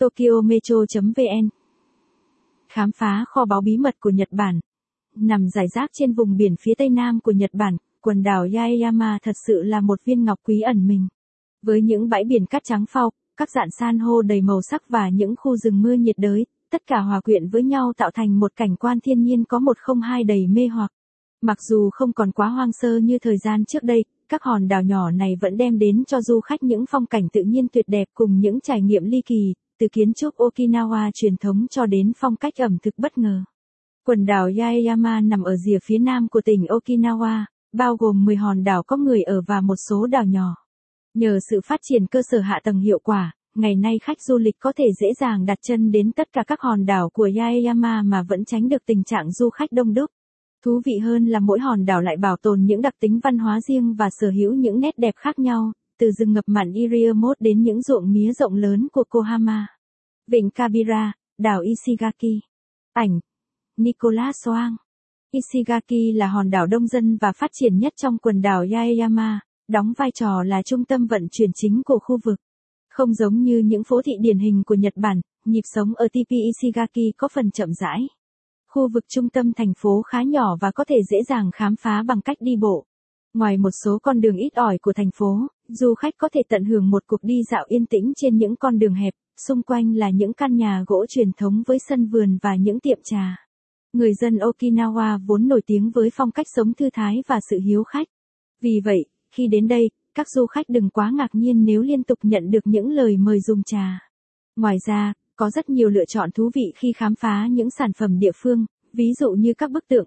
tokyometro.vn Khám phá kho báu bí mật của Nhật Bản. Nằm rải rác trên vùng biển phía tây nam của Nhật Bản, quần đảo Yaeyama thật sự là một viên ngọc quý ẩn mình. Với những bãi biển cát trắng phau, các dạng san hô đầy màu sắc và những khu rừng mưa nhiệt đới, tất cả hòa quyện với nhau tạo thành một cảnh quan thiên nhiên có một không hai đầy mê hoặc. Mặc dù không còn quá hoang sơ như thời gian trước đây, các hòn đảo nhỏ này vẫn đem đến cho du khách những phong cảnh tự nhiên tuyệt đẹp cùng những trải nghiệm ly kỳ, từ kiến trúc Okinawa truyền thống cho đến phong cách ẩm thực bất ngờ. Quần đảo Yaeyama nằm ở rìa phía nam của tỉnh Okinawa, bao gồm 10 hòn đảo có người ở và một số đảo nhỏ. Nhờ sự phát triển cơ sở hạ tầng hiệu quả, ngày nay khách du lịch có thể dễ dàng đặt chân đến tất cả các hòn đảo của Yaeyama mà vẫn tránh được tình trạng du khách đông đúc. Thú vị hơn là mỗi hòn đảo lại bảo tồn những đặc tính văn hóa riêng và sở hữu những nét đẹp khác nhau, từ rừng ngập mặn Iriamot đến những ruộng mía rộng lớn của Kohama. Vịnh Kabira, đảo Ishigaki. Ảnh Nicolas Soang Ishigaki là hòn đảo đông dân và phát triển nhất trong quần đảo Yaeyama, đóng vai trò là trung tâm vận chuyển chính của khu vực. Không giống như những phố thị điển hình của Nhật Bản, nhịp sống ở TP Ishigaki có phần chậm rãi. Khu vực trung tâm thành phố khá nhỏ và có thể dễ dàng khám phá bằng cách đi bộ. Ngoài một số con đường ít ỏi của thành phố, du khách có thể tận hưởng một cuộc đi dạo yên tĩnh trên những con đường hẹp, xung quanh là những căn nhà gỗ truyền thống với sân vườn và những tiệm trà. Người dân Okinawa vốn nổi tiếng với phong cách sống thư thái và sự hiếu khách. Vì vậy, khi đến đây, các du khách đừng quá ngạc nhiên nếu liên tục nhận được những lời mời dùng trà. Ngoài ra, có rất nhiều lựa chọn thú vị khi khám phá những sản phẩm địa phương, ví dụ như các bức tượng.